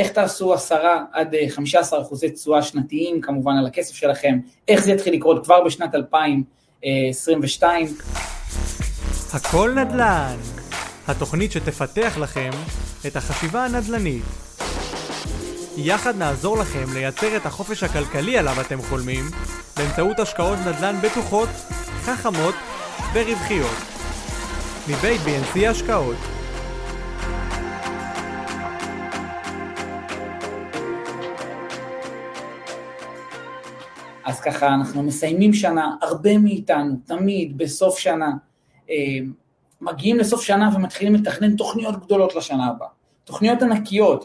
איך תעשו 10 עד 15 אחוזי תשואה שנתיים כמובן על הכסף שלכם, איך זה יתחיל לקרות כבר בשנת 2022. הכל נדל"ן, התוכנית שתפתח לכם את החשיבה הנדל"נית. יחד נעזור לכם לייצר את החופש הכלכלי עליו אתם חולמים באמצעות השקעות נדל"ן בטוחות, חכמות ורווחיות. מבית BNC השקעות אז ככה אנחנו מסיימים שנה, הרבה מאיתנו, תמיד בסוף שנה, אה, מגיעים לסוף שנה ומתחילים לתכנן תוכניות גדולות לשנה הבאה. תוכניות ענקיות,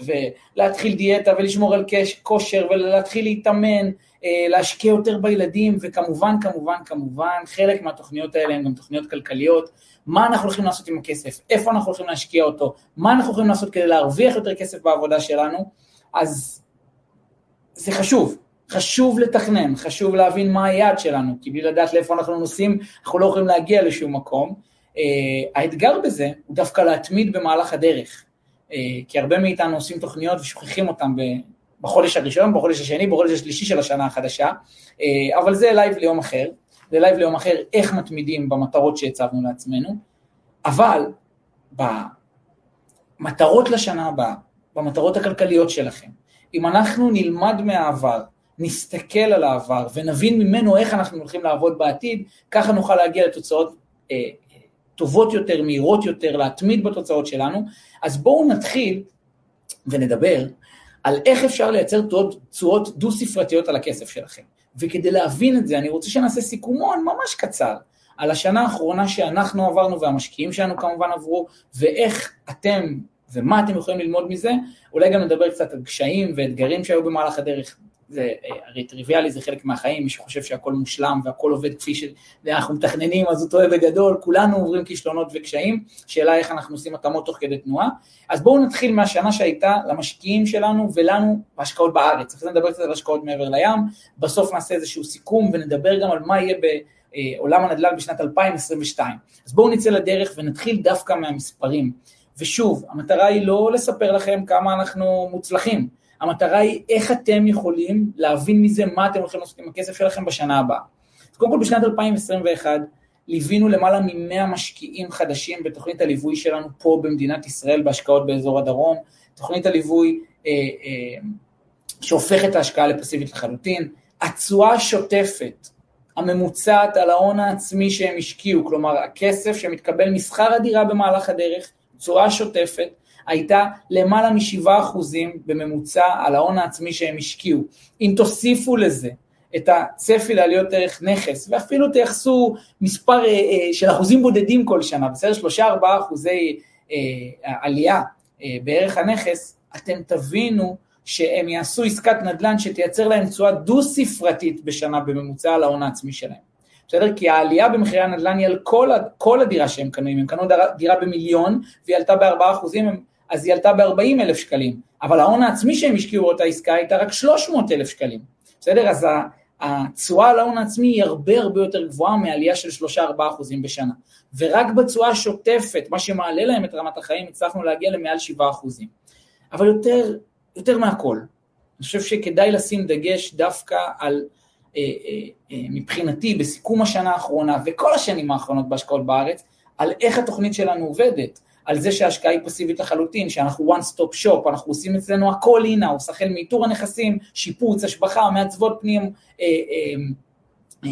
ולהתחיל דיאטה ולשמור על כושר ולהתחיל להתאמן, אה, להשקיע יותר בילדים, וכמובן, כמובן, כמובן, חלק מהתוכניות האלה הן גם תוכניות כלכליות, מה אנחנו הולכים לעשות עם הכסף, איפה אנחנו הולכים להשקיע אותו, מה אנחנו יכולים לעשות כדי להרוויח יותר כסף בעבודה שלנו, אז זה חשוב, חשוב לתכנן, חשוב להבין מה היעד שלנו, כי בלי לדעת לאיפה אנחנו נוסעים, אנחנו לא יכולים להגיע לשום מקום. אה, האתגר בזה הוא דווקא להתמיד במהלך הדרך, אה, כי הרבה מאיתנו עושים תוכניות ושוכחים אותן בחודש הראשון, בחודש השני, בחודש השלישי של השנה החדשה, אה, אבל זה לייב ליום אחר, זה לייב ליום אחר איך מתמידים במטרות שהצבנו לעצמנו, אבל במטרות לשנה הבאה, במטרות הכלכליות שלכם, אם אנחנו נלמד מהעבר נסתכל על העבר ונבין ממנו איך אנחנו הולכים לעבוד בעתיד, ככה נוכל להגיע לתוצאות אה, טובות יותר, מהירות יותר, להתמיד בתוצאות שלנו. אז בואו נתחיל ונדבר על איך אפשר לייצר תשואות דו-ספרתיות על הכסף שלכם. וכדי להבין את זה, אני רוצה שנעשה סיכומון ממש קצר על השנה האחרונה שאנחנו עברנו והמשקיעים שלנו כמובן עברו, ואיך אתם ומה אתם יכולים ללמוד מזה, אולי גם נדבר קצת על קשיים ואתגרים שהיו במהלך הדרך, זה אה, הרי טריוויאלי, זה חלק מהחיים, מי שחושב שהכל מושלם והכל עובד כפי שאנחנו מתכננים, אז הוא טועה בגדול, כולנו עוברים כישלונות וקשיים, שאלה איך אנחנו עושים התאמות תוך כדי תנועה. אז בואו נתחיל מהשנה שהייתה למשקיעים שלנו ולנו בהשקעות בארץ, אחרי זה נדבר קצת על השקעות מעבר לים, בסוף נעשה איזשהו סיכום ונדבר גם על מה יהיה בעולם הנדל"ן בשנת 2022. אז בואו נצא לדרך ונתחיל דווקא מהמספרים. ושוב, המטרה היא לא לספר לכם כמה אנחנו מוצלחים, המטרה היא איך אתם יכולים להבין מזה מה אתם הולכים לעשות עם הכסף שלכם בשנה הבאה. אז קודם כל בשנת 2021 ליווינו למעלה מ-100 משקיעים חדשים בתוכנית הליווי שלנו פה במדינת ישראל בהשקעות באזור הדרום, תוכנית הליווי אה, אה, שהופכת את ההשקעה לפסיבית לחלוטין, התשואה השוטפת הממוצעת על ההון העצמי שהם השקיעו, כלומר הכסף שמתקבל משכר הדירה במהלך הדרך, תשואה שוטפת, הייתה למעלה מ-7% בממוצע על ההון העצמי שהם השקיעו. אם תוסיפו לזה את הצפי לעליות ערך נכס, ואפילו תייחסו מספר אה, אה, של אחוזים בודדים כל שנה, בסדר? 3-4 אחוזי אה, עלייה בערך הנכס, אתם תבינו שהם יעשו עסקת נדל"ן שתייצר להם תשואה דו-ספרתית בשנה בממוצע על ההון העצמי שלהם. בסדר? כי העלייה במחירי הנדל"ן היא על כל, כל הדירה שהם קנו, אם הם קנו דירה במיליון והיא עלתה בארבעה אחוזים, אז היא עלתה ב-40 אלף שקלים, אבל ההון העצמי שהם השקיעו באותה עסקה הייתה רק 300 אלף שקלים, בסדר? אז התשואה על ההון העצמי היא הרבה הרבה יותר גבוהה מעלייה של 3-4 אחוזים בשנה. ורק בתשואה השוטפת, מה שמעלה להם את רמת החיים, הצלחנו להגיע למעל 7 אחוזים. אבל יותר, יותר מהכל, אני חושב שכדאי לשים דגש דווקא על, אה, אה, אה, מבחינתי, בסיכום השנה האחרונה וכל השנים האחרונות בהשקעות בארץ, על איך התוכנית שלנו עובדת. על זה שההשקעה היא פסיבית לחלוטין, שאנחנו one stop shop, אנחנו עושים אצלנו הכל in-house, החל מאיתור הנכסים, שיפוץ, השבחה, מעצבות פנים, אה, אה, אה,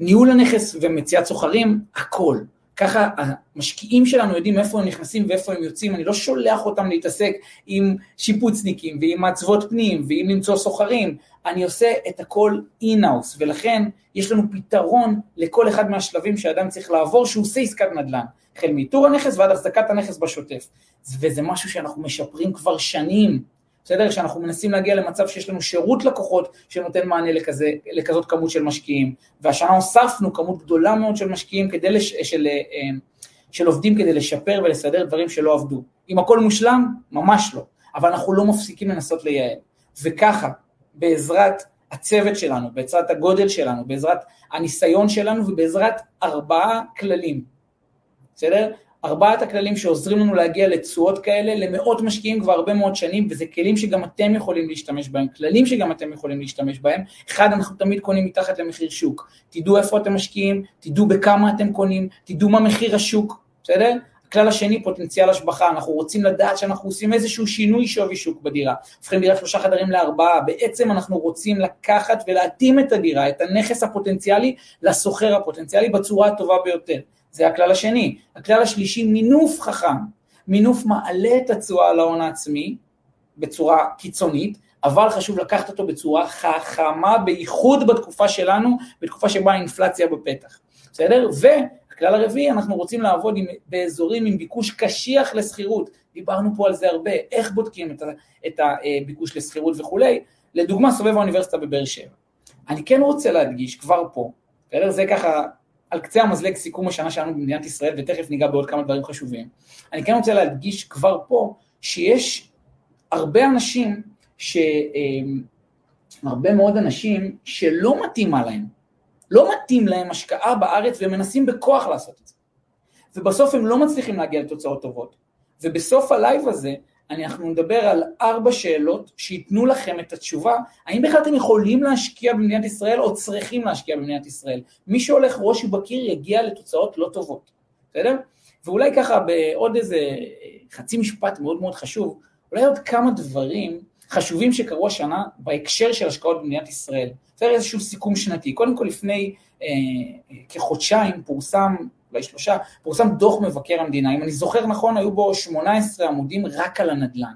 ניהול הנכס ומציאת סוחרים, הכל. ככה המשקיעים שלנו יודעים איפה הם נכנסים ואיפה הם יוצאים, אני לא שולח אותם להתעסק עם שיפוצניקים ועם מעצבות פנים ועם למצוא סוחרים, אני עושה את הכל in-house, ולכן יש לנו פתרון לכל אחד מהשלבים שאדם צריך לעבור שהוא עושה עסקת נדל"ן, החל מאיתור הנכס ועד החזקת הנכס בשוטף, וזה משהו שאנחנו משפרים כבר שנים, בסדר? שאנחנו מנסים להגיע למצב שיש לנו שירות לקוחות שנותן מענה לכזה, לכזאת כמות של משקיעים, והשנה הוספנו כמות גדולה מאוד של משקיעים כדי, לש, של, אה, של עובדים כדי לשפר ולסדר דברים שלא עבדו. האם הכל מושלם, ממש לא, אבל אנחנו לא מפסיקים לנסות לייעל. וככה, בעזרת הצוות שלנו, בעזרת הגודל שלנו, בעזרת הניסיון שלנו ובעזרת ארבעה כללים, בסדר? ארבעת הכללים שעוזרים לנו להגיע לתשואות כאלה למאות משקיעים כבר הרבה מאוד שנים, וזה כלים שגם אתם יכולים להשתמש בהם, כללים שגם אתם יכולים להשתמש בהם. אחד, אנחנו תמיד קונים מתחת למחיר שוק. תדעו איפה אתם משקיעים, תדעו בכמה אתם קונים, תדעו מה מחיר השוק, בסדר? הכלל השני, פוטנציאל השבחה, אנחנו רוצים לדעת שאנחנו עושים איזשהו שינוי שווי שוק בדירה, הופכים דירה שלושה חדרים לארבעה, בעצם אנחנו רוצים לקחת ולהתאים את הדירה, את הנכס הפוטנציאלי, לסוחר הפוטנציאלי בצורה הטובה ביותר. זה הכלל השני. הכלל השלישי, מינוף חכם. מינוף מעלה את התשואה על ההון העצמי בצורה קיצונית, אבל חשוב לקחת אותו בצורה חכמה, בייחוד בתקופה שלנו, בתקופה שבה האינפלציה בפתח. בסדר? והכלל הרביעי, אנחנו רוצים לעבוד עם, באזורים עם ביקוש קשיח לשכירות. דיברנו פה על זה הרבה, איך בודקים את, את הביקוש לשכירות וכולי. לדוגמה, סובב האוניברסיטה בבאר שבע. אני כן רוצה להדגיש כבר פה, בסדר? זה ככה על קצה המזלג סיכום השנה שלנו במדינת ישראל, ותכף ניגע בעוד כמה דברים חשובים. אני כן רוצה להדגיש כבר פה, שיש הרבה אנשים, ש... אמ, הרבה מאוד אנשים שלא מתאימה להם, לא מתאים להם השקעה בארץ והם מנסים בכוח לעשות את זה. ובסוף הם לא מצליחים להגיע לתוצאות טובות. ובסוף הלייב הזה אנחנו נדבר על ארבע שאלות שייתנו לכם את התשובה, האם בכלל אתם יכולים להשקיע במדינת ישראל או צריכים להשקיע במדינת ישראל. מי שהולך ראש בקיר יגיע לתוצאות לא טובות, בסדר? ואולי ככה בעוד איזה חצי משפט מאוד מאוד חשוב, אולי עוד כמה דברים חשובים שקרו השנה בהקשר של השקעות במדינת ישראל. בסדר, איזשהו סיכום שנתי. קודם כל לפני אה, כחודשיים פורסם אולי שלושה, פורסם דוח מבקר המדינה, אם אני זוכר נכון, היו בו 18 עמודים רק על הנדל"ן.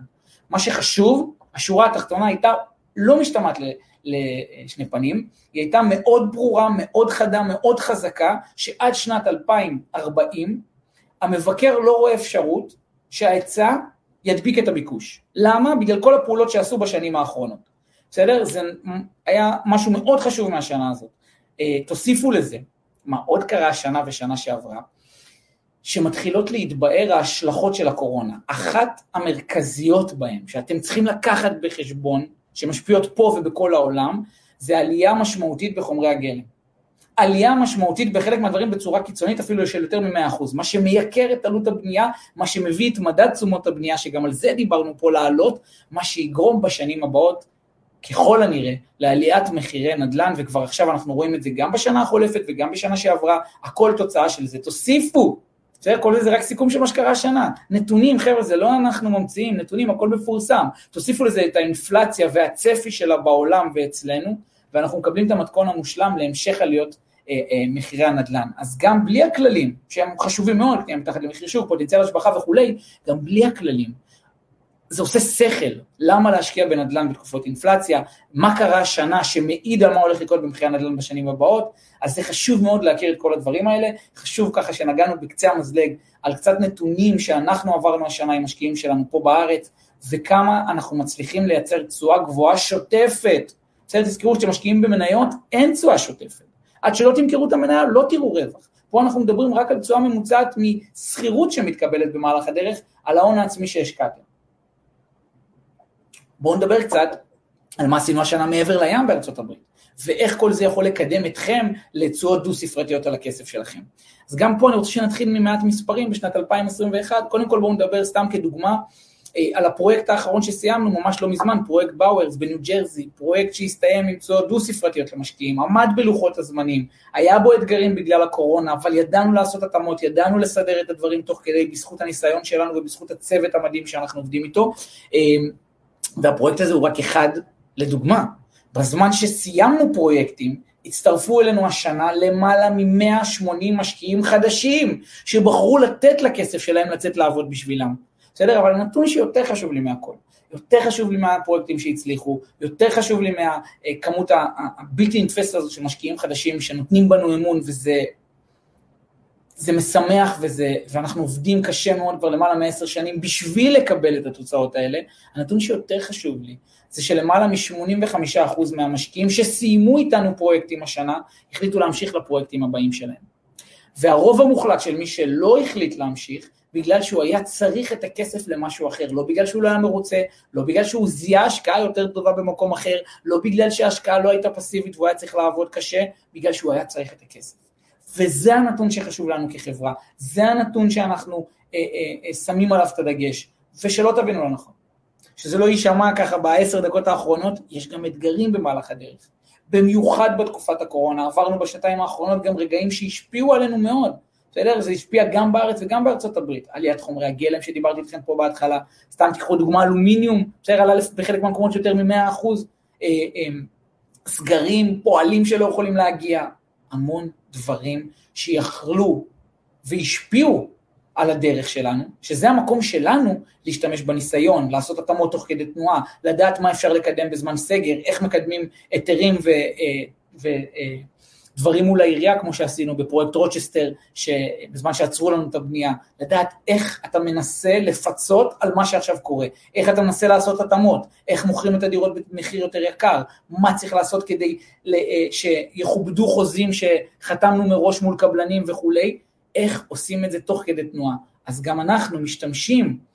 מה שחשוב, השורה התחתונה הייתה לא משתמעת לשני פנים, היא הייתה מאוד ברורה, מאוד חדה, מאוד חזקה, שעד שנת 2040 המבקר לא רואה אפשרות שההיצע ידביק את הביקוש. למה? בגלל כל הפעולות שעשו בשנים האחרונות. בסדר? זה היה משהו מאוד חשוב מהשנה הזאת. אה, תוסיפו לזה מה עוד קרה השנה ושנה שעברה, שמתחילות להתבאר ההשלכות של הקורונה. אחת המרכזיות בהן, שאתם צריכים לקחת בחשבון, שמשפיעות פה ובכל העולם, זה עלייה משמעותית בחומרי הגלם. עלייה משמעותית בחלק מהדברים בצורה קיצונית, אפילו של יותר מ-100%, מה שמייקר את עלות הבנייה, מה שמביא את מדד תשומות הבנייה, שגם על זה דיברנו פה לעלות, מה שיגרום בשנים הבאות ככל הנראה לעליית מחירי נדל"ן, וכבר עכשיו אנחנו רואים את זה גם בשנה החולפת וגם בשנה שעברה, הכל תוצאה של זה. תוסיפו, בסדר? כל זה רק סיכום של מה שקרה השנה. נתונים, חבר'ה, זה לא אנחנו ממציאים, נתונים, הכל מפורסם. תוסיפו לזה את האינפלציה והצפי שלה בעולם ואצלנו, ואנחנו מקבלים את המתכון המושלם להמשך עליות אה, אה, מחירי הנדל"ן. אז גם בלי הכללים, שהם חשובים מאוד, כי הם מתחת למחיר שוק, פוטנציאל השבחה וכולי, גם בלי הכללים, זה עושה שכל, למה להשקיע בנדל"ן בתקופות אינפלציה, מה קרה השנה שמעיד על מה הולך לקרות במחירי הנדל"ן בשנים הבאות, אז זה חשוב מאוד להכיר את כל הדברים האלה, חשוב ככה שנגענו בקצה המזלג על קצת נתונים שאנחנו עברנו השנה עם משקיעים שלנו פה בארץ, וכמה אנחנו מצליחים לייצר תשואה גבוהה שוטפת. בסדר, תזכרו שמשקיעים במניות אין תשואה שוטפת. עד שלא תמכרו את המניה לא תראו רווח. פה אנחנו מדברים רק על תשואה ממוצעת משכירות שמתקבלת במהלך הדרך, על ההון העצמי שהשקעתם. בואו נדבר קצת על מה עשינו השנה מעבר לים בארצות הברית, ואיך כל זה יכול לקדם אתכם לתשואות דו-ספרתיות על הכסף שלכם. אז גם פה אני רוצה שנתחיל ממעט מספרים בשנת 2021, קודם כל בואו נדבר סתם כדוגמה אה, על הפרויקט האחרון שסיימנו ממש לא מזמן, פרויקט באוורס בניו ג'רזי, פרויקט שהסתיים עם תשואות דו-ספרתיות למשקיעים, עמד בלוחות הזמנים, היה בו אתגרים בגלל הקורונה, אבל ידענו לעשות התאמות, ידענו לסדר את הדברים תוך כדי, בזכות הניסיון שלנו ובזכות הצוות המדהים שאנחנו עובדים איתו. אה, והפרויקט הזה הוא רק אחד לדוגמה. בזמן שסיימנו פרויקטים, הצטרפו אלינו השנה למעלה מ-180 משקיעים חדשים, שבחרו לתת לכסף שלהם לצאת לעבוד בשבילם. בסדר? אבל הנתון שיותר חשוב לי מהכל, יותר חשוב לי מהפרויקטים שהצליחו, יותר חשוב לי מהכמות הבלתי נתפסת הזאת של משקיעים חדשים שנותנים בנו אמון, וזה זה משמח וזה, ואנחנו עובדים קשה מאוד כבר למעלה מעשר שנים בשביל לקבל את התוצאות האלה. הנתון שיותר חשוב לי, זה שלמעלה מ-85% מהמשקיעים שסיימו איתנו פרויקטים השנה, החליטו להמשיך לפרויקטים הבאים שלהם. והרוב המוחלט של מי שלא החליט להמשיך, בגלל שהוא היה צריך את הכסף למשהו אחר, לא בגלל שהוא לא היה מרוצה, לא בגלל שהוא זיהה השקעה יותר טובה במקום אחר, לא בגלל שההשקעה לא הייתה פסיבית והוא היה צריך לעבוד קשה, בגלל שהוא היה צריך את הכסף. וזה הנתון שחשוב לנו כחברה, זה הנתון שאנחנו אה, אה, שמים עליו את הדגש, ושלא תבינו לא נכון. שזה לא יישמע ככה בעשר דקות האחרונות, יש גם אתגרים במהלך הדרך. במיוחד בתקופת הקורונה, עברנו בשנתיים האחרונות גם רגעים שהשפיעו עלינו מאוד. בסדר? זה השפיע גם בארץ וגם בארצות הברית. עליית חומרי הגלם שדיברתי איתכם פה בהתחלה, סתם תיקחו דוגמה אלומיניום, בסדר? עלה בחלק מהמקומות יותר מ-100 אחוז. אה, אה, סגרים, פועלים שלא יכולים להגיע, המון דברים שיכלו והשפיעו על הדרך שלנו, שזה המקום שלנו להשתמש בניסיון, לעשות התאמות תוך כדי תנועה, לדעת מה אפשר לקדם בזמן סגר, איך מקדמים היתרים ודברים אה, מול העירייה, כמו שעשינו בפרויקט רוצ'סטר, בזמן שעצרו לנו את הבנייה, לדעת איך אתה מנסה לפצות על מה שעכשיו קורה, איך אתה מנסה לעשות התאמות, איך מוכרים את הדירות במחיר יותר יקר, מה צריך לעשות כדי אה, שיכובדו חוזים שחתמנו מראש מול קבלנים וכולי, איך עושים את זה תוך כדי תנועה. אז גם אנחנו משתמשים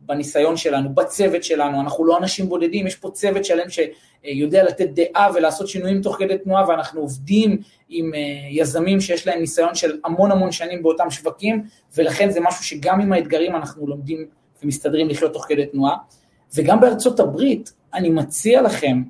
בניסיון שלנו, בצוות שלנו, אנחנו לא אנשים בודדים, יש פה צוות שלם שיודע לתת דעה ולעשות שינויים תוך כדי תנועה, ואנחנו עובדים עם אה, יזמים שיש להם ניסיון של המון המון שנים באותם שווקים, ולכן זה משהו שגם עם האתגרים אנחנו לומדים ומסתדרים לחיות תוך כדי תנועה. וגם בארצות הברית, אני מציע לכם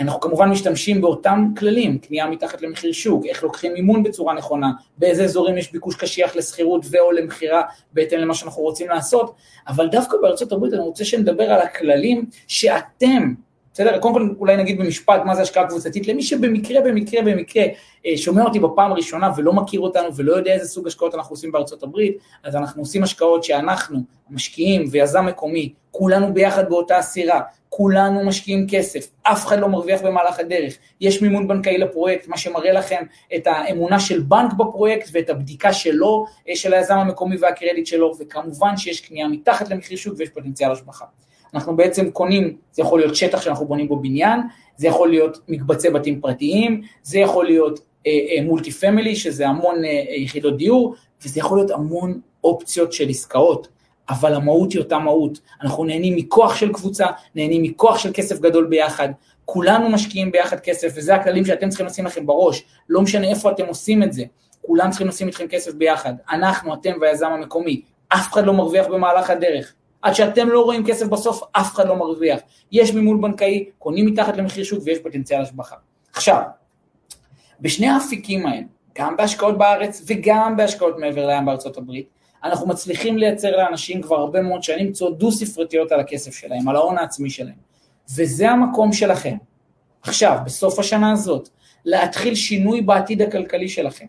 אנחנו כמובן משתמשים באותם כללים, קנייה מתחת למחיר שוק, איך לוקחים מימון בצורה נכונה, באיזה אזורים יש ביקוש קשיח לשכירות ו/או למכירה בהתאם למה שאנחנו רוצים לעשות, אבל דווקא בארצות הברית אני רוצה שנדבר על הכללים שאתם, בסדר? קודם כל אולי נגיד במשפט מה זה השקעה קבוצתית, למי שבמקרה, במקרה, במקרה אה, שומע אותי בפעם הראשונה ולא מכיר אותנו ולא יודע איזה סוג השקעות אנחנו עושים בארצות הברית, אז אנחנו עושים השקעות שאנחנו, המשקיעים ויזם מקומי, כולנו ביחד באותה סירה, כולנו משקיעים כסף, אף אחד לא מרוויח במהלך הדרך, יש מימון בנקאי לפרויקט, מה שמראה לכם את האמונה של בנק בפרויקט ואת הבדיקה שלו, אה, של היזם המקומי והקרדיט שלו, וכמובן שיש קנייה מתחת למחיר שוק ויש פוטנציאל השבחה. אנחנו בעצם קונים, זה יכול להיות שטח שאנחנו בונים בו בניין, זה יכול להיות מקבצי בתים פרטיים, זה יכול להיות מולטי אה, פמילי, אה, שזה המון אה, יחידות דיור, וזה יכול להיות המון אופציות של עסקאות. אבל המהות היא אותה מהות. אנחנו נהנים מכוח של קבוצה, נהנים מכוח של כסף גדול ביחד, כולנו משקיעים ביחד כסף, וזה הכללים שאתם צריכים לשים לכם בראש, לא משנה איפה אתם עושים את זה, כולם צריכים לשים איתכם כסף ביחד, אנחנו, אתם והיזם המקומי, אף אחד לא מרוויח במהלך הדרך. עד שאתם לא רואים כסף בסוף, אף אחד לא מרוויח. יש מימון בנקאי, קונים מתחת למחיר שוק ויש פוטנציאל השבחה. עכשיו, בשני האפיקים האלה, גם בהשקעות בארץ וגם בהשקעות מעבר לים בארצות הברית, אנחנו מצליחים לייצר לאנשים כבר הרבה מאוד שנים תשואות דו-ספרתיות על הכסף שלהם, על ההון העצמי שלהם. וזה המקום שלכם. עכשיו, בסוף השנה הזאת, להתחיל שינוי בעתיד הכלכלי שלכם.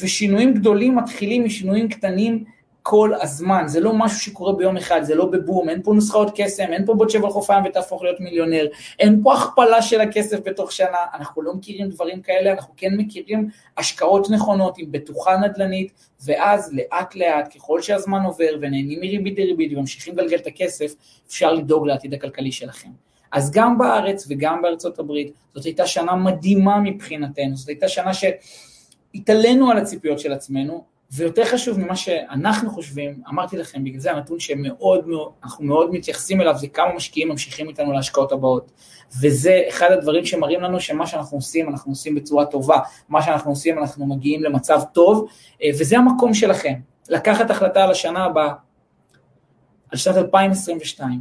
ושינויים גדולים מתחילים משינויים קטנים כל הזמן, זה לא משהו שקורה ביום אחד, זה לא בבום, אין פה נוסחאות קסם, אין פה בוא תשב על חוף הים ותהפוך להיות מיליונר, אין פה הכפלה של הכסף בתוך שנה, אנחנו לא מכירים דברים כאלה, אנחנו כן מכירים השקעות נכונות עם בטוחה נדל"נית, ואז לאט לאט, ככל שהזמן עובר ונהנים מריבית דריבית וממשיכים לגלגל את הכסף, אפשר לדאוג לעתיד הכלכלי שלכם. אז גם בארץ וגם בארצות הברית, זאת הייתה שנה מדהימה מבחינתנו, זאת הייתה שנה שהתעלינו על הציפיות של עצמנו, ויותר חשוב ממה שאנחנו חושבים, אמרתי לכם, בגלל זה הנתון שמאוד מאוד, אנחנו מאוד מתייחסים אליו, זה כמה משקיעים ממשיכים איתנו להשקעות הבאות. וזה אחד הדברים שמראים לנו שמה שאנחנו עושים, אנחנו עושים בצורה טובה. מה שאנחנו עושים, אנחנו מגיעים למצב טוב, אה, וזה המקום שלכם. לקחת החלטה על השנה הבאה, על שנת 2022,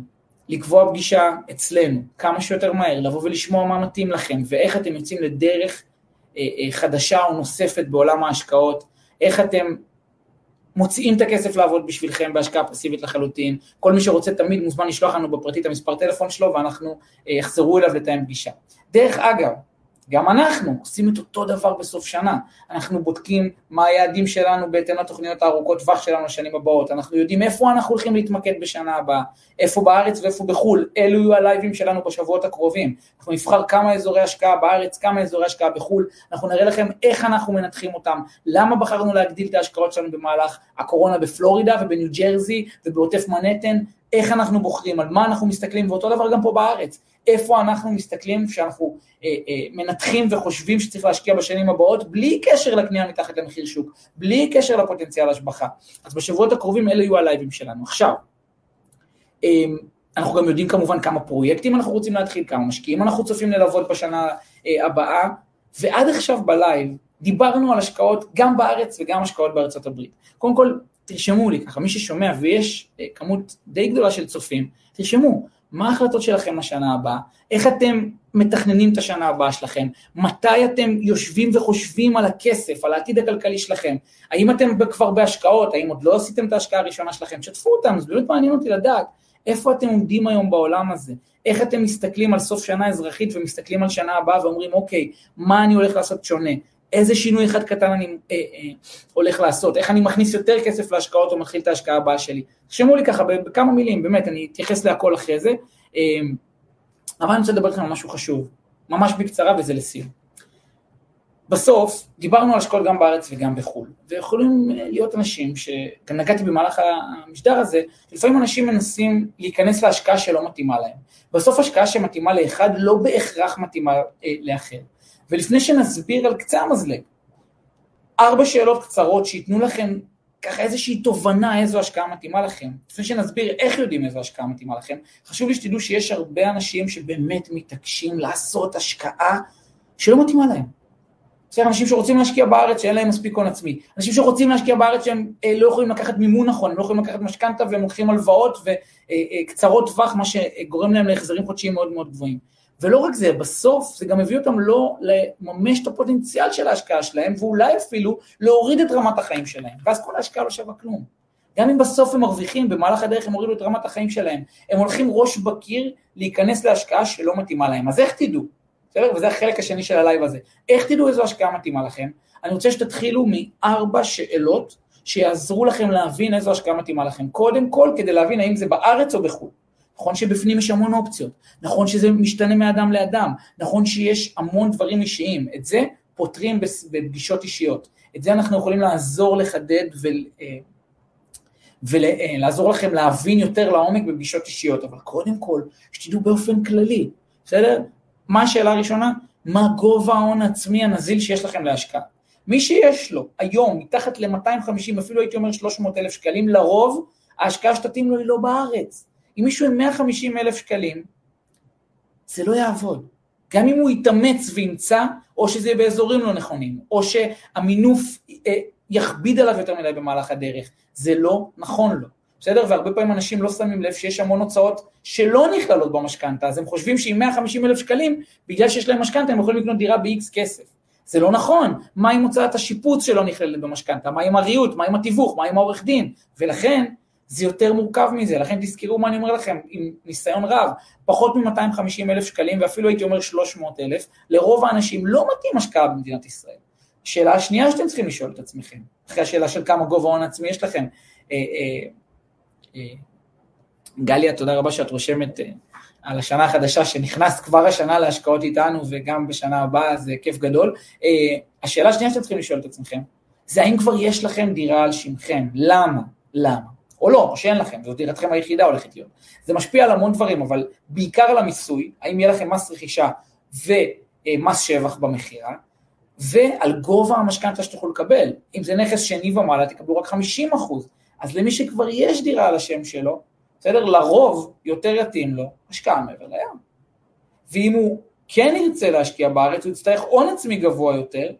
לקבוע פגישה אצלנו, כמה שיותר מהר, לבוא ולשמוע מה מתאים לכם, ואיך אתם יוצאים לדרך אה, אה, חדשה או נוספת בעולם ההשקעות. איך אתם מוציאים את הכסף לעבוד בשבילכם בהשקעה פסיבית לחלוטין. כל מי שרוצה תמיד מוזמן לשלוח לנו בפרטי את המספר טלפון שלו ואנחנו אה, יחזרו אליו לתאם פגישה. דרך אגב, גם אנחנו עושים את אותו דבר בסוף שנה, אנחנו בודקים מה היעדים שלנו בהתאם לתוכניות הארוכות טווח שלנו לשנים הבאות, אנחנו יודעים איפה אנחנו הולכים להתמקד בשנה הבאה, איפה בארץ ואיפה בחו"ל, אלו יהיו הלייבים שלנו בשבועות הקרובים, אנחנו נבחר כמה אזורי השקעה בארץ, כמה אזורי השקעה בחו"ל, אנחנו נראה לכם איך אנחנו מנתחים אותם, למה בחרנו להגדיל את ההשקעות שלנו במהלך הקורונה בפלורידה ובניו ג'רזי ובעוטף מנהטן, איך אנחנו בוחרים, על מה אנחנו מסתכלים, ואותו דבר גם פה בארץ. איפה אנחנו מסתכלים כשאנחנו אה, אה, מנתחים וחושבים שצריך להשקיע בשנים הבאות, בלי קשר לקנייה מתחת למחיר שוק, בלי קשר לפוטנציאל השבחה. אז בשבועות הקרובים אלה יהיו הלייבים שלנו. עכשיו, אה, אנחנו גם יודעים כמובן כמה פרויקטים אנחנו רוצים להתחיל, כמה משקיעים אנחנו צופים ללוות בשנה אה, הבאה, ועד עכשיו בלייב דיברנו על השקעות גם בארץ וגם השקעות בארצות הברית. קודם כל, תרשמו לי ככה, מי ששומע ויש אה, כמות די גדולה של צופים, תרשמו, מה ההחלטות שלכם לשנה הבאה, איך אתם מתכננים את השנה הבאה שלכם, מתי אתם יושבים וחושבים על הכסף, על העתיד הכלכלי שלכם, האם אתם כבר בהשקעות, האם עוד לא עשיתם את ההשקעה הראשונה שלכם, שתפו אותם, זה באמת מעניין אותי לדעת. איפה אתם עומדים היום בעולם הזה, איך אתם מסתכלים על סוף שנה אזרחית ומסתכלים על שנה הבאה ואומרים אוקיי, מה אני הולך לעשות שונה, איזה שינוי אחד קטן אני אה, אה, הולך לעשות, איך אני מכניס יותר כסף להשקעות או מתחיל את ההשקעה הבאה שלי. תרשמו לי ככה בכמה מילים, באמת, אני אתייחס להכל אחרי זה. אה, אבל אני רוצה לדבר איתכם על משהו חשוב, ממש בקצרה וזה לסיום. בסוף, דיברנו על השקעות גם בארץ וגם בחו"ל, ויכולים להיות אנשים, שגם נגעתי במהלך המשדר הזה, לפעמים אנשים מנסים להיכנס להשקעה שלא מתאימה להם. בסוף השקעה שמתאימה לאחד לא בהכרח מתאימה אה, לאחר. ולפני שנסביר על קצה המזלג, ארבע שאלות קצרות שייתנו לכם ככה איזושהי תובנה איזו השקעה מתאימה לכם. לפני שנסביר איך יודעים איזו השקעה מתאימה לכם, חשוב לי שתדעו שיש הרבה אנשים שבאמת מתעקשים לעשות השקעה שלא מתאימה להם. בסדר, אנשים שרוצים להשקיע בארץ שאין להם מספיק הון עצמי, אנשים שרוצים להשקיע בארץ שהם אה, לא יכולים לקחת מימון נכון, הם לא יכולים לקחת משכנתה והם לוקחים הלוואות וקצרות אה, אה, טווח, מה שגורם להם להחזרים חודשיים מאוד מאוד גבוהים. ולא רק זה, בסוף זה גם מביא אותם לא לממש את הפוטנציאל של ההשקעה שלהם, ואולי אפילו להוריד את רמת החיים שלהם, ואז כל ההשקעה לא שווה כלום. גם אם בסוף הם מרוויחים, במהלך הדרך הם הורידו את רמת החיים שלהם, הם הולכים ראש בקיר להיכנס להשקעה שלא מתאימה להם. אז איך תדעו? בסדר? וזה החלק השני של הלייב הזה. איך תדעו איזו השקעה מתאימה לכם? אני רוצה שתתחילו מארבע שאלות שיעזרו לכם להבין איזו השקעה מתאימה לכם. קודם כל, כדי להבין האם זה בארץ או בחו"ל. נכון שבפנים יש המון אופציות, נכון שזה משתנה מאדם לאדם, נכון שיש המון דברים אישיים, את זה פותרים בפגישות אישיות, את זה אנחנו יכולים לעזור לחדד ולעזור ול... אה, לכם להבין יותר לעומק בפגישות אישיות, אבל קודם כל, שתדעו באופן כללי, בסדר? מה השאלה הראשונה? מה גובה ההון העצמי הנזיל שיש לכם להשקעה? מי שיש לו היום מתחת ל-250, אפילו הייתי אומר 300 אלף שקלים, לרוב ההשקעה שתתאים לו היא לא בארץ. אם מישהו עם 150 אלף שקלים, זה לא יעבוד. גם אם הוא יתאמץ וימצא, או שזה יהיה באזורים לא נכונים, או שהמינוף אה, יכביד עליו יותר מדי במהלך הדרך, זה לא נכון לו. בסדר? והרבה פעמים אנשים לא שמים לב שיש המון הוצאות שלא נכללות במשכנתה, אז הם חושבים שעם 150 אלף שקלים, בגלל שיש להם משכנתה הם יכולים לקנות דירה ב-X כסף. זה לא נכון, מה עם הוצאת השיפוץ שלא נכללת במשכנתה, מה עם הריהוט, מה עם התיווך, מה עם העורך דין, ולכן זה יותר מורכב מזה, לכן תזכרו מה אני אומר לכם, עם ניסיון רב, פחות מ-250 אלף שקלים ואפילו הייתי אומר 300 אלף, לרוב האנשים לא מתאים השקעה במדינת ישראל. השאלה השנייה שאתם צריכים לשאול את עצמכם, אחרי השאלה של כמה גובה הון עצמי יש לכם, אה, אה, אה, גליה, תודה רבה שאת רושמת אה, על השנה החדשה, שנכנסת כבר השנה להשקעות איתנו וגם בשנה הבאה, זה כיף גדול. אה, השאלה השנייה שאתם צריכים לשאול את עצמכם, זה האם כבר יש לכם דירה על שמכם, למה? למה? או לא, או שאין לכם, זו דירתכם היחידה הולכת להיות. זה משפיע על המון דברים, אבל בעיקר על המיסוי, האם יהיה לכם מס רכישה ומס שבח במכירה, ועל גובה המשכנתה שתוכלו לקבל. אם זה נכס שני ומעלה, תקבלו רק 50 אחוז. אז למי שכבר יש דירה על השם שלו, בסדר? לרוב יותר יתאים לו השקעה מעבר לים. ואם הוא כן ירצה להשקיע בארץ, הוא יצטרך הון עצמי גבוה יותר,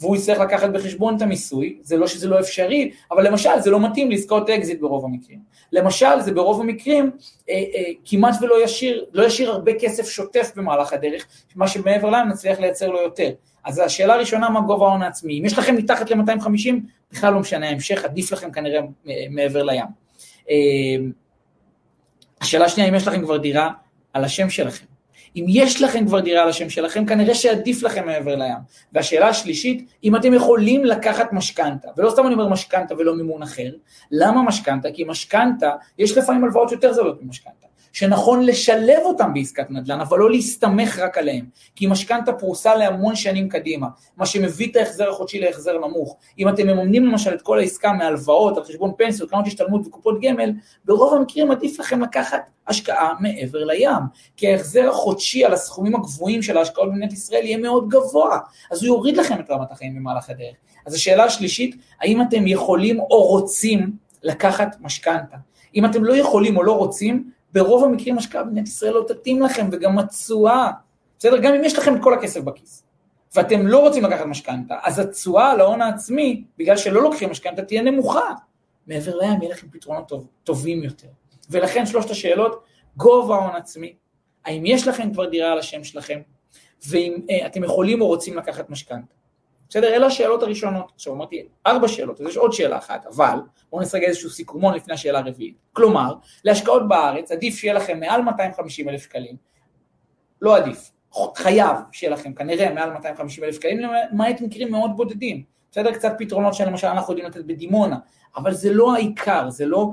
והוא יצטרך לקחת בחשבון את המיסוי, זה לא שזה לא אפשרי, אבל למשל זה לא מתאים לעסקאות אקזיט ברוב המקרים. למשל זה ברוב המקרים אה, אה, כמעט ולא ישאיר, לא ישאיר הרבה כסף שוטף במהלך הדרך, מה שמעבר לים נצליח לייצר לו יותר. אז השאלה הראשונה, מה גובה ההון העצמי? אם יש לכם מתחת ל-250, בכלל לא משנה ההמשך, עדיף לכם כנראה אה, מעבר לים. אה, השאלה השנייה, אם יש לכם כבר דירה על השם שלכם. אם יש לכם כבר דירה על השם שלכם, כנראה שעדיף לכם מעבר לים. והשאלה השלישית, אם אתם יכולים לקחת משכנתה, ולא סתם אני אומר משכנתה ולא מימון אחר, למה משכנתה? כי משכנתה, יש לפעמים הלוואות יותר זולות ממשכנתה. שנכון לשלב אותם בעסקת נדל"ן, אבל לא להסתמך רק עליהם. כי משכנתה פרוסה להמון שנים קדימה, מה שמביא את ההחזר החודשי להחזר נמוך. אם אתם מממנים למשל את כל העסקה מהלוואות, על חשבון פנסיות, קרנות השתלמות וקופות גמל, ברוב המקרים עדיף לכם לקחת השקעה מעבר לים. כי ההחזר החודשי על הסכומים הגבוהים של ההשקעות במדינת ישראל יהיה מאוד גבוה, אז הוא יוריד לכם את רמת החיים במהלך הדרך. אז השאלה השלישית, האם אתם יכולים או רוצים לקחת משכנתה? אם אתם לא יכולים או לא רוצים, ברוב המקרים השקעה במדינת ישראל לא תתאים לכם, וגם התשואה, בסדר? גם אם יש לכם את כל הכסף בכיס, ואתם לא רוצים לקחת משכנתה, אז התשואה על ההון העצמי, בגלל שלא לוקחים משכנתה, תהיה נמוכה. מעבר לים יהיה לכם פתרונות טוב, טובים יותר. ולכן שלושת השאלות, גובה ההון עצמי, האם יש לכם כבר דירה על השם שלכם, ואם אה, אתם יכולים או רוצים לקחת משכנתה. בסדר? אלה השאלות הראשונות. עכשיו אמרתי ארבע שאלות, אז יש עוד שאלה אחת, אבל בואו נעשה איזשהו סיכומון לפני השאלה הרביעית. כלומר, להשקעות בארץ עדיף שיהיה לכם מעל 250 אלף שקלים, לא עדיף, חייב שיהיה לכם כנראה מעל 250 אלף שקלים, למעט מקרים מאוד בודדים. בסדר? קצת פתרונות שלמשל אנחנו יודעים לתת בדימונה, אבל זה לא העיקר, זה לא,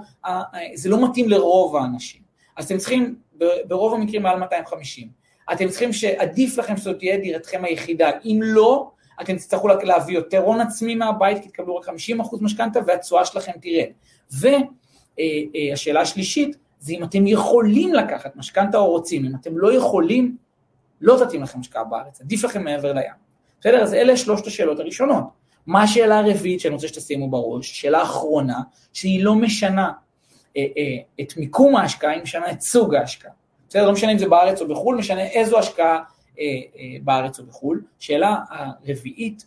זה לא מתאים לרוב האנשים. אז אתם צריכים, ברוב המקרים מעל 250. אתם צריכים שעדיף לכם שזאת תהיה דירתכם היחידה, אם לא, אתם תצטרכו להביא יותר הון עצמי מהבית, כי תקבלו רק 50% משכנתה והתשואה שלכם תרד. והשאלה השלישית, זה אם אתם יכולים לקחת משכנתה או רוצים, אם אתם לא יכולים, לא תתאים לכם השקעה בארץ, עדיף לכם מעבר לים. בסדר? אז אלה שלושת השאלות הראשונות. מה השאלה הרביעית שאני רוצה שתשימו בראש? שאלה אחרונה, שהיא לא משנה אה, אה, את מיקום ההשקעה, היא משנה את סוג ההשקעה. בסדר? לא משנה אם זה בארץ או בחו"ל, משנה איזו השקעה אה, אה, בארץ או בחו"ל. שאלה הרביעית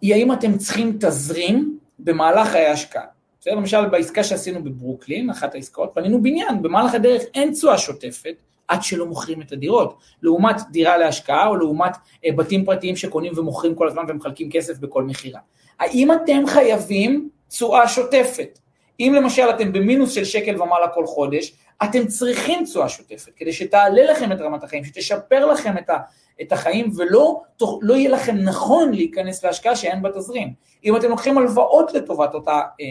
היא האם אתם צריכים תזרים במהלך חיי ההשקעה. בסדר? למשל בעסקה שעשינו בברוקלין, אחת העסקאות, בנינו בניין, במהלך הדרך אין תשואה שוטפת, עד שלא מוכרים את הדירות. לעומת דירה להשקעה או לעומת אה, בתים פרטיים שקונים ומוכרים כל הזמן ומחלקים כסף בכל מכירה. האם אתם חייבים תשואה שוטפת? אם למשל אתם במינוס של שקל ומעלה כל חודש, אתם צריכים תשואה שוטפת, כדי שתעלה לכם את רמת החיים, שתשפר לכם את, ה, את החיים, ולא לא יהיה לכם נכון להיכנס להשקעה שאין בה תזרים. אם אתם לוקחים הלוואות לטובת אותה אה,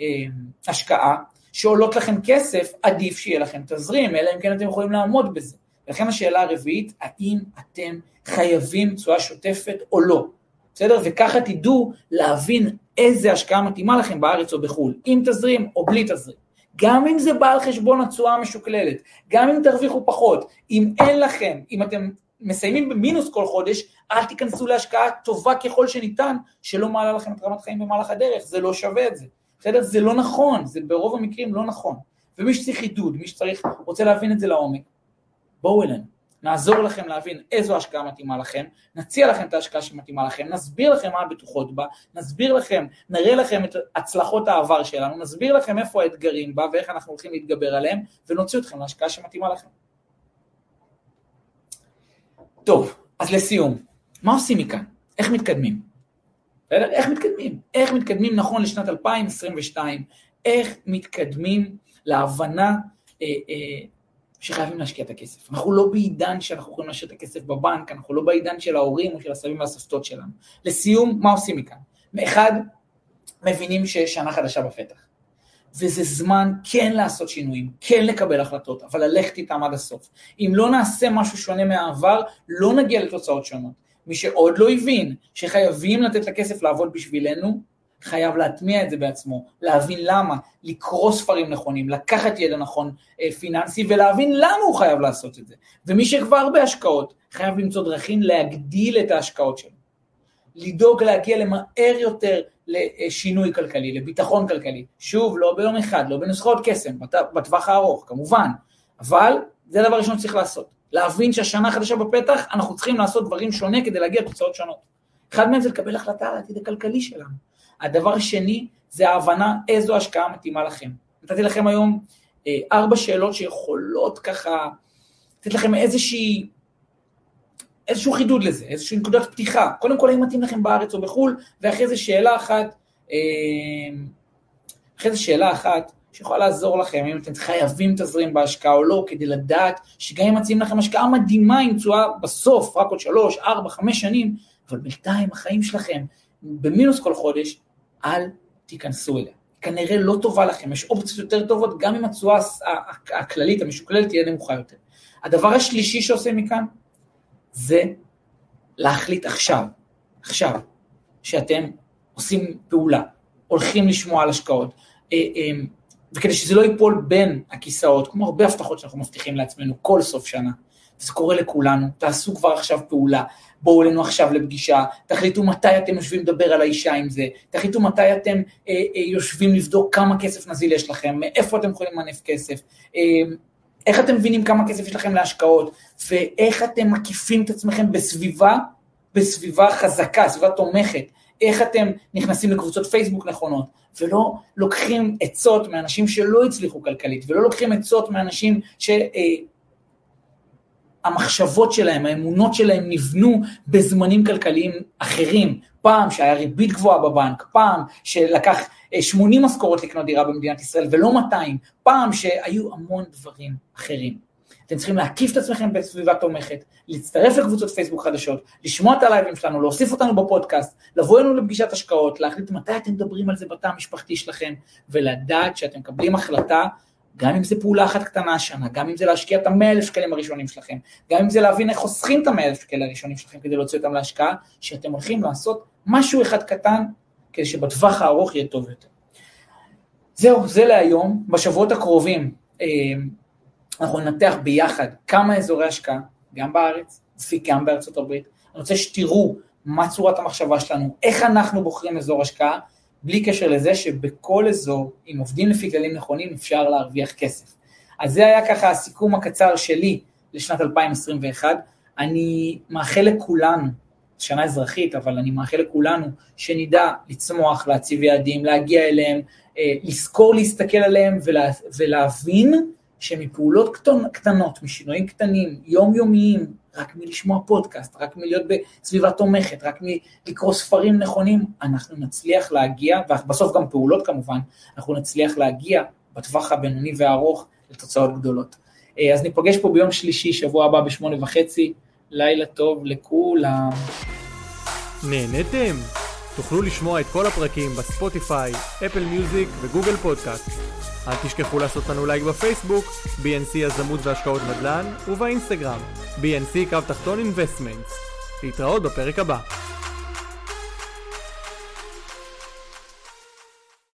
אה, השקעה, שעולות לכם כסף, עדיף שיהיה לכם תזרים, אלא אם כן אתם יכולים לעמוד בזה. לכן השאלה הרביעית, האם אתם חייבים תשואה שוטפת או לא? בסדר? וככה תדעו להבין איזה השקעה מתאימה לכם בארץ או בחו"ל, עם תזרים או בלי תזרים. גם אם זה בא על חשבון התשואה המשוקללת, גם אם תרוויחו פחות, אם אין לכם, אם אתם מסיימים במינוס כל חודש, אל תיכנסו להשקעה טובה ככל שניתן, שלא מעלה לכם את רמת חיים במהלך הדרך, זה לא שווה את זה. בסדר? זה לא נכון, זה ברוב המקרים לא נכון. ומי שצריך עידוד, מי שצריך, רוצה להבין את זה לעומק, בואו אלינו, נעזור לכם להבין איזו השקעה מתאימה לכם, נציע לכם את ההשקעה שמתאימה לכם, נסביר לכם מה הבטוחות בה, נסביר לכם, נראה לכם את הצלחות העבר שלנו, נסביר לכם איפה האתגרים בה ואיך אנחנו הולכים להתגבר עליהם, ונוציא אתכם להשקעה שמתאימה לכם. טוב, אז לסיום, מה עושים מכאן? איך מתקדמים? איך מתקדמים? איך מתקדמים נכון לשנת 2022? איך מתקדמים להבנה אה, אה, שחייבים להשקיע את הכסף. אנחנו לא בעידן שאנחנו יכולים להשאיר את הכסף בבנק, אנחנו לא בעידן של ההורים או של הסבים והסבתות שלנו. לסיום, מה עושים מכאן? אחד, מבינים שיש שנה חדשה בפתח. וזה זמן כן לעשות שינויים, כן לקבל החלטות, אבל ללכת איתם עד הסוף. אם לא נעשה משהו שונה מהעבר, לא נגיע לתוצאות שונות. מי שעוד לא הבין שחייבים לתת את הכסף לעבוד בשבילנו, חייב להטמיע את זה בעצמו, להבין למה, לקרוא ספרים נכונים, לקחת ידע נכון אה, פיננסי ולהבין למה הוא חייב לעשות את זה. ומי שכבר בהשקעות, חייב למצוא דרכים להגדיל את ההשקעות שלו. לדאוג להגיע למהר יותר לשינוי כלכלי, לביטחון כלכלי. שוב, לא ביום אחד, לא בנוסחאות קסם, בטווח הארוך, כמובן, אבל זה הדבר הראשון שצריך לעשות. להבין שהשנה החדשה בפתח, אנחנו צריכים לעשות דברים שונה כדי להגיע לתוצאות שונות. אחד מהם זה לקבל החלטה על העתיד הכלכלי שלנו. הדבר השני זה ההבנה איזו השקעה מתאימה לכם. נתתי לכם היום אה, ארבע שאלות שיכולות ככה לתת לכם איזושהי, איזשהו חידוד לזה, איזושהי נקודת פתיחה. קודם כל, האם מתאים לכם בארץ או בחו"ל, ואחרי זה שאלה אחת, אה, אחרי זה שאלה אחת, שיכולה לעזור לכם, אם אתם חייבים תזרים בהשקעה או לא, כדי לדעת שגם אם מציעים לכם השקעה מדהימה עם תשואה בסוף, רק עוד שלוש, ארבע, חמש שנים, אבל בינתיים החיים שלכם במינוס כל חודש, אל תיכנסו אליה. כנראה לא טובה לכם, יש אופציות יותר טובות, גם אם התשואה הכללית, המשוקללת, תהיה נמוכה יותר. הדבר השלישי שעושה מכאן, זה להחליט עכשיו, עכשיו, שאתם עושים פעולה, הולכים לשמוע על השקעות, אה, אה, וכדי שזה לא ייפול בין הכיסאות, כמו הרבה הבטחות שאנחנו מבטיחים לעצמנו כל סוף שנה, זה קורה לכולנו, תעשו כבר עכשיו פעולה, בואו אלינו עכשיו לפגישה, תחליטו מתי אתם יושבים לדבר על האישה עם זה, תחליטו מתי אתם אה, אה, יושבים לבדוק כמה כסף נזיל יש לכם, מאיפה אתם יכולים למנף כסף, אה, איך אתם מבינים כמה כסף יש לכם להשקעות, ואיך אתם מקיפים את עצמכם בסביבה, בסביבה חזקה, סביבה תומכת, איך אתם נכנסים לקבוצות פייסבוק נכונות, ולא לוקחים עצות מאנשים שלא הצליחו כלכלית, ולא לוקחים עצות מאנשים ש... המחשבות שלהם, האמונות שלהם נבנו בזמנים כלכליים אחרים. פעם שהיה ריבית גבוהה בבנק, פעם שלקח 80 אה, משכורות לקנות דירה במדינת ישראל ולא 200, פעם שהיו המון דברים אחרים. אתם צריכים להקיף את עצמכם בסביבה תומכת, להצטרף לקבוצות פייסבוק חדשות, לשמוע את הלייבים שלנו, להוסיף אותנו בפודקאסט, לבוא אלינו לפגישת השקעות, להחליט מתי אתם מדברים על זה בתא המשפחתי שלכם, ולדעת שאתם מקבלים החלטה גם אם זה פעולה אחת קטנה השנה, גם אם זה להשקיע את המאה אלף שקלים הראשונים שלכם, גם אם זה להבין איך חוסכים את המאה אלף שקלים הראשונים שלכם כדי להוציא אותם להשקעה, שאתם הולכים לעשות משהו אחד קטן כדי שבטווח הארוך יהיה טוב יותר. זהו, זה להיום. בשבועות הקרובים אה, אנחנו ננתח ביחד כמה אזורי השקעה, גם בארץ, וגם בארצות הברית. אני רוצה שתראו מה צורת המחשבה שלנו, איך אנחנו בוחרים אזור השקעה, בלי קשר לזה שבכל אזור, אם עובדים לפי כללים נכונים, אפשר להרוויח כסף. אז זה היה ככה הסיכום הקצר שלי לשנת 2021. אני מאחל לכולנו, שנה אזרחית, אבל אני מאחל לכולנו שנדע לצמוח, להציב יעדים, להגיע אליהם, אה, לזכור להסתכל עליהם ולה, ולהבין שמפעולות קטנות, משינויים קטנים, יומיומיים, רק מלשמוע פודקאסט, רק מלהיות בסביבה תומכת, רק מלקרוא ספרים נכונים, אנחנו נצליח להגיע, ובסוף גם פעולות כמובן, אנחנו נצליח להגיע בטווח הבינוני והארוך לתוצאות גדולות. אה, אז ניפגש פה ביום שלישי, שבוע הבא בשמונה וחצי, לילה טוב לכולם. נהנתם? תוכלו לשמוע את כל הפרקים ב Spotify, Apple Music ו Google Podcast. אל תשכחו לעשות לנו לייק בפייסבוק, BNC יזמות והשקעות נדל"ן, ובאינסטגרם, BNC קו תחתון investments. להתראות בפרק הבא.